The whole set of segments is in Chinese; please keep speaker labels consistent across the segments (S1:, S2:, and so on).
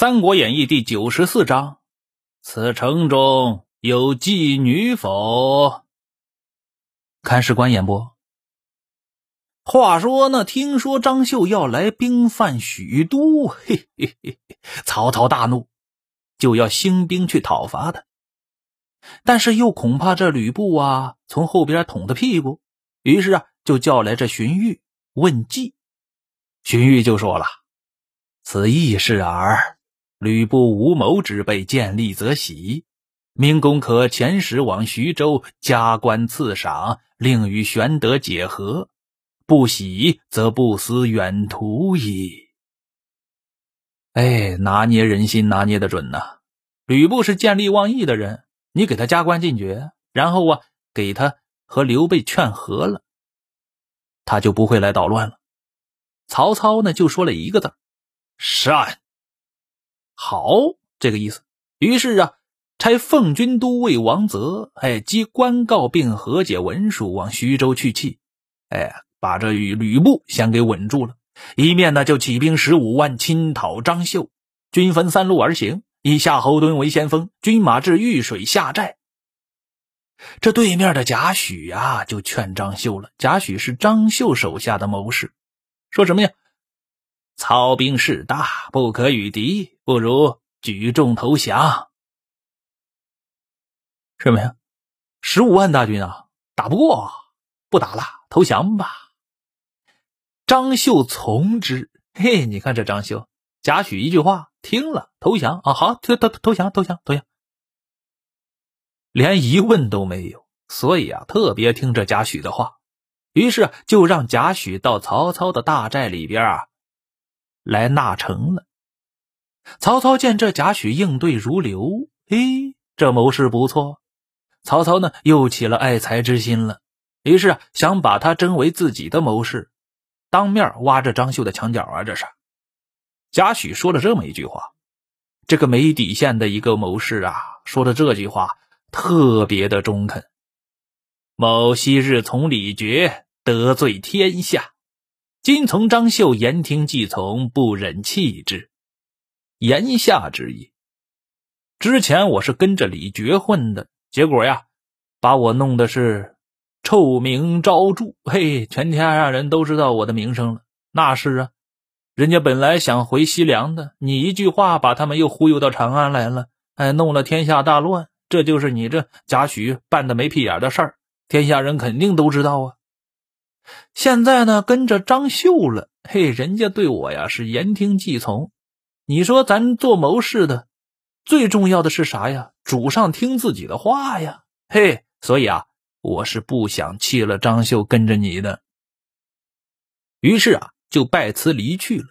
S1: 三国演义》第九十四章：此城中有妓女否？看史官演播。话说呢，听说张绣要来兵犯许都，嘿嘿嘿，曹操大怒，就要兴兵去讨伐他。但是又恐怕这吕布啊从后边捅他屁股，于是啊就叫来这荀彧问计。荀彧就说了：“此意是耳。”吕布无谋之辈见利则喜，明公可遣使往徐州，加官赐赏，令与玄德解和。不喜则不思远图矣。哎，拿捏人心拿捏的准呐！吕布是见利忘义的人，你给他加官进爵，然后啊给他和刘备劝和了，他就不会来捣乱了。曹操呢就说了一个字：善。好，这个意思。于是啊，差奉军都尉王泽，哎，即官告并和解文书往徐州去讫，哎，把这与吕布先给稳住了。一面呢，就起兵十五万侵讨张绣，军分三路而行，以夏侯惇为先锋，军马至御水下寨。这对面的贾诩呀，就劝张绣了。贾诩是张绣手下的谋士，说什么呀？操兵势大，不可与敌，不如举众投降。什么呀？十五万大军啊，打不过，不打了，投降吧。张绣从之。嘿，你看这张绣，贾诩一句话，听了投降啊，好，投投投降，投降，投降，连疑问都没有。所以啊，特别听这贾诩的话，于是就让贾诩到曹操的大寨里边啊。来纳城了。曹操见这贾诩应对如流，嘿，这谋士不错。曹操呢又起了爱才之心了，于是啊想把他征为自己的谋士，当面挖着张绣的墙角啊。这是贾诩说了这么一句话，这个没底线的一个谋士啊，说的这句话特别的中肯。某昔日从李傕得罪天下。今从张绣言听计从，不忍弃之。言下之意，之前我是跟着李傕混的，结果呀，把我弄的是臭名昭著，嘿，全天下人都知道我的名声了。那是啊，人家本来想回西凉的，你一句话把他们又忽悠到长安来了，哎，弄了天下大乱。这就是你这贾诩办的没屁眼的事儿，天下人肯定都知道啊。现在呢，跟着张绣了，嘿，人家对我呀是言听计从。你说咱做谋士的，最重要的是啥呀？主上听自己的话呀，嘿，所以啊，我是不想弃了张绣跟着你的。于是啊，就拜辞离去了。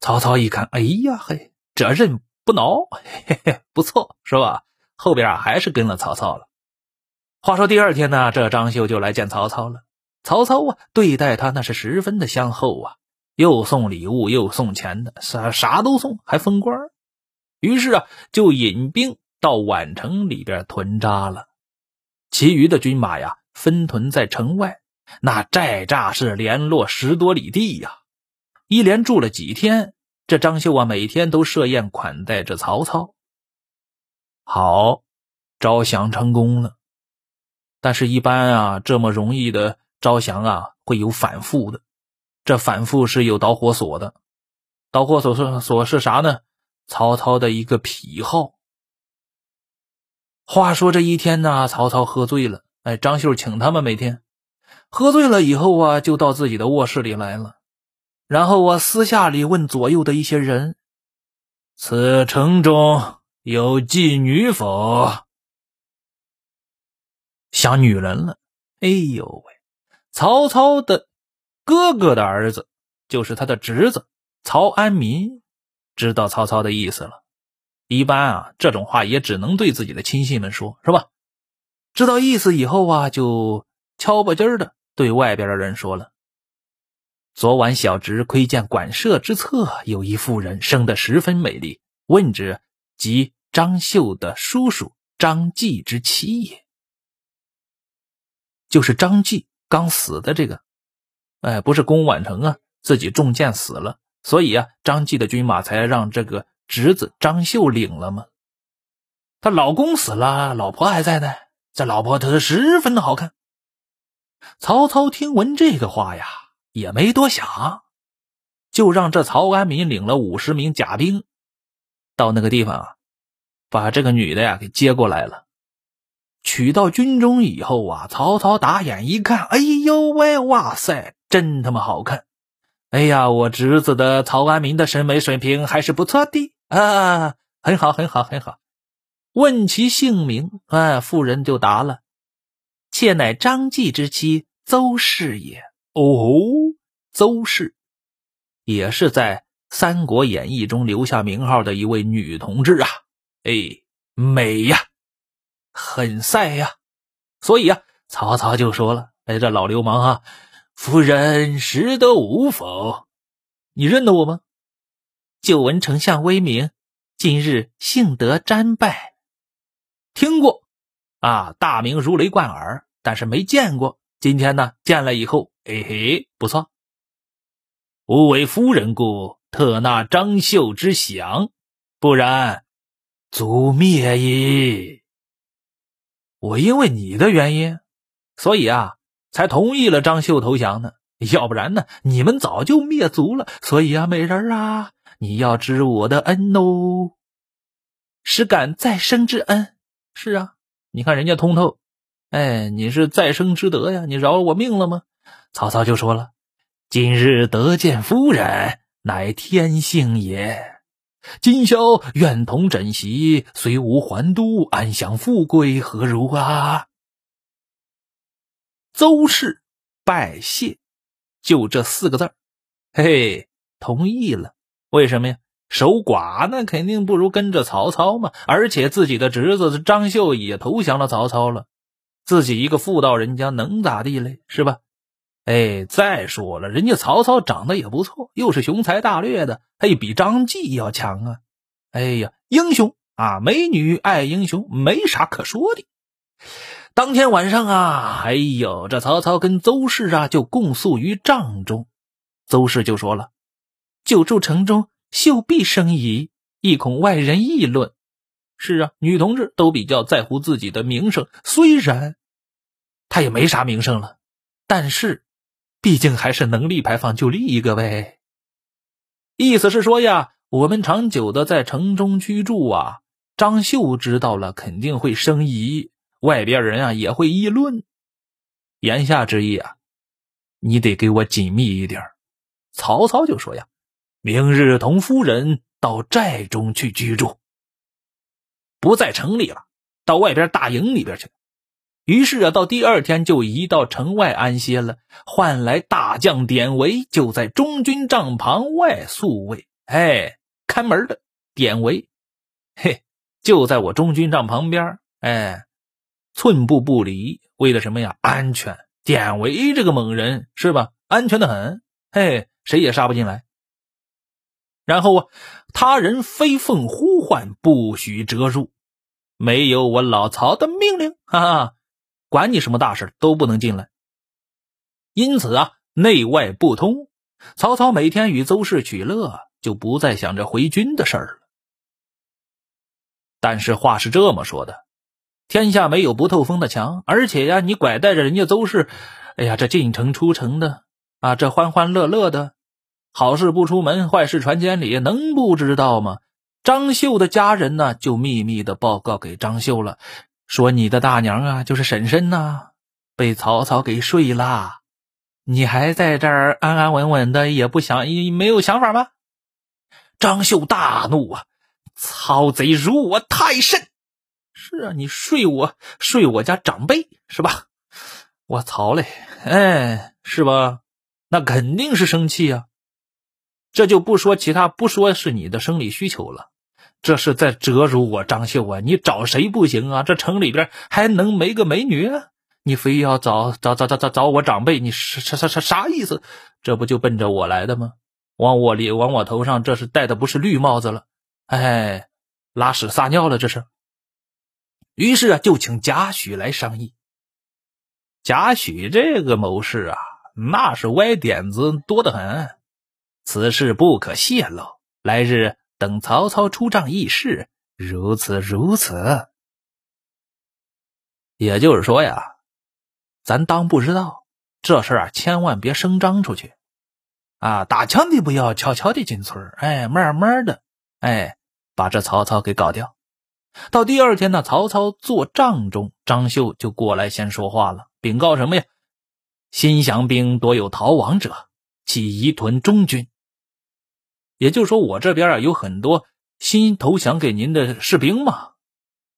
S1: 曹操一看，哎呀，嘿，这人不孬，嘿嘿，不错，是吧？后边啊，还是跟了曹操了。话说第二天呢，这张绣就来见曹操了。曹操啊，对待他那是十分的相厚啊，又送礼物，又送钱的，啥啥都送，还封官。于是啊，就引兵到宛城里边屯扎了。其余的军马呀，分屯在城外。那寨栅是连落十多里地呀。一连住了几天，这张绣啊，每天都设宴款待着曹操。好，招降成功了。但是，一般啊，这么容易的。招降啊，会有反复的，这反复是有导火索的。导火索是索是啥呢？曹操的一个癖好。话说这一天呢，曹操喝醉了，哎，张绣请他们每天喝醉了以后啊，就到自己的卧室里来了，然后啊，私下里问左右的一些人：“此城中有妓女否？”想女人了，哎呦喂！曹操的哥哥的儿子，就是他的侄子曹安民，知道曹操的意思了。一般啊，这种话也只能对自己的亲信们说，是吧？知道意思以后啊，就悄不唧的对外边的人说了：“昨晚小侄窥见馆舍之侧有一妇人，生得十分美丽，问之，即张绣的叔叔张继之妻也，就是张继。”刚死的这个，哎，不是攻宛城啊，自己中箭死了，所以啊，张继的军马才让这个侄子张绣领了吗？他老公死了，老婆还在呢。这老婆她十分的好看。曹操听闻这个话呀，也没多想，就让这曹安民领了五十名甲兵，到那个地方啊，把这个女的呀给接过来了。娶到军中以后啊，曹操打眼一看，哎呦喂，哇塞，真他妈好看！哎呀，我侄子的曹安民的审美水平还是不错的啊，很好，很好，很好。问其姓名，啊，妇人就答了：“妾乃张继之妻邹氏也。”哦，邹氏也是在《三国演义》中留下名号的一位女同志啊！哎，美呀，很赛呀！所以啊，曹操就说了：“哎，这老流氓啊，夫人识得吾否？你认得我吗？”久闻丞相威名，今日幸得瞻拜。听过，啊，大名如雷贯耳，但是没见过。今天呢，见了以后，嘿嘿，不错。吾为夫人故，特纳张绣之降，不然，族灭矣。我因为你的原因，所以啊，才同意了张绣投降呢。要不然呢，你们早就灭族了。所以啊，美人啊，你要知我的恩哦，实感再生之恩。是啊，你看人家通透，哎，你是再生之德呀，你饶了我命了吗？曹操就说了：“今日得见夫人，乃天幸也。今宵愿同枕席，随吾还都，安享富贵，何如啊？”邹氏拜谢，就这四个字嘿嘿，同意了。为什么呀？守寡那肯定不如跟着曹操嘛，而且自己的侄子张绣也投降了曹操了，自己一个妇道人家能咋地嘞？是吧？哎，再说了，人家曹操长得也不错，又是雄才大略的，他也，比张继要强啊！哎呀，英雄啊，美女爱英雄，没啥可说的。当天晚上啊，哎呦，这曹操跟邹氏啊就共宿于帐中，邹氏就说了：“久住城中。”秀必生疑，亦恐外人议论。是啊，女同志都比较在乎自己的名声。虽然她也没啥名声了，但是毕竟还是能立牌坊就立一个呗。意思是说呀，我们长久的在城中居住啊，张绣知道了肯定会生疑，外边人啊也会议论。言下之意啊，你得给我紧密一点。曹操就说呀。明日同夫人到寨中去居住，不在城里了，到外边大营里边去。于是啊，到第二天就移到城外安歇了。换来大将典韦就在中军帐旁外宿卫，哎，看门的典韦，嘿，就在我中军帐旁边，哎，寸步不离。为了什么呀？安全。典韦这个猛人是吧？安全的很，嘿，谁也杀不进来。然后啊，他人飞凤呼唤，不许折入，没有我老曹的命令，哈哈，管你什么大事都不能进来。因此啊，内外不通。曹操每天与邹氏取乐，就不再想着回军的事儿了。但是话是这么说的：天下没有不透风的墙，而且呀，你拐带着人家邹氏，哎呀，这进城出城的啊，这欢欢乐乐的。好事不出门，坏事传千里，能不知道吗？张绣的家人呢，就秘密的报告给张绣了，说你的大娘啊，就是婶婶呐，被曹操给睡了。你还在这儿安安稳稳的，也不想也，没有想法吗？张绣大怒啊！曹贼辱我太甚！是啊，你睡我，睡我家长辈是吧？我曹嘞，哎，是吧？那肯定是生气呀。这就不说其他，不说是你的生理需求了，这是在折辱我张绣啊！你找谁不行啊？这城里边还能没个美女？你非要找找找找找找我长辈？你啥啥啥啥意思？这不就奔着我来的吗？往我里往我头上，这是戴的不是绿帽子了？哎，拉屎撒尿了这是。于是啊，就请贾诩来商议。贾诩这个谋士啊，那是歪点子多得很。此事不可泄露，来日等曹操出帐议事，如此如此。也就是说呀，咱当不知道这事儿啊，千万别声张出去啊！打枪的不要，悄悄的进村哎，慢慢的，哎，把这曹操给搞掉。到第二天呢，曹操坐帐中，张绣就过来先说话了，禀告什么呀？新降兵多有逃亡者，其移屯中军。也就说，我这边啊有很多新投降给您的士兵嘛，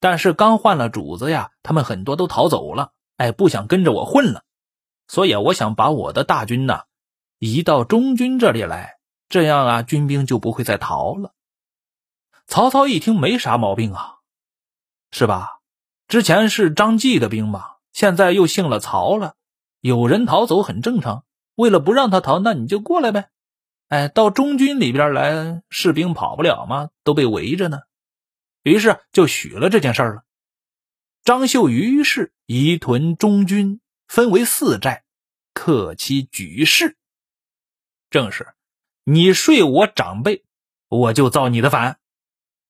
S1: 但是刚换了主子呀，他们很多都逃走了，哎，不想跟着我混了，所以，我想把我的大军呢移到中军这里来，这样啊，军兵就不会再逃了。曹操一听，没啥毛病啊，是吧？之前是张继的兵嘛，现在又姓了曹了，有人逃走很正常。为了不让他逃，那你就过来呗。哎，到中军里边来，士兵跑不了吗？都被围着呢。于是就许了这件事了。张绣于是移屯中军，分为四寨，克其举事。正是你睡我长辈，我就造你的反。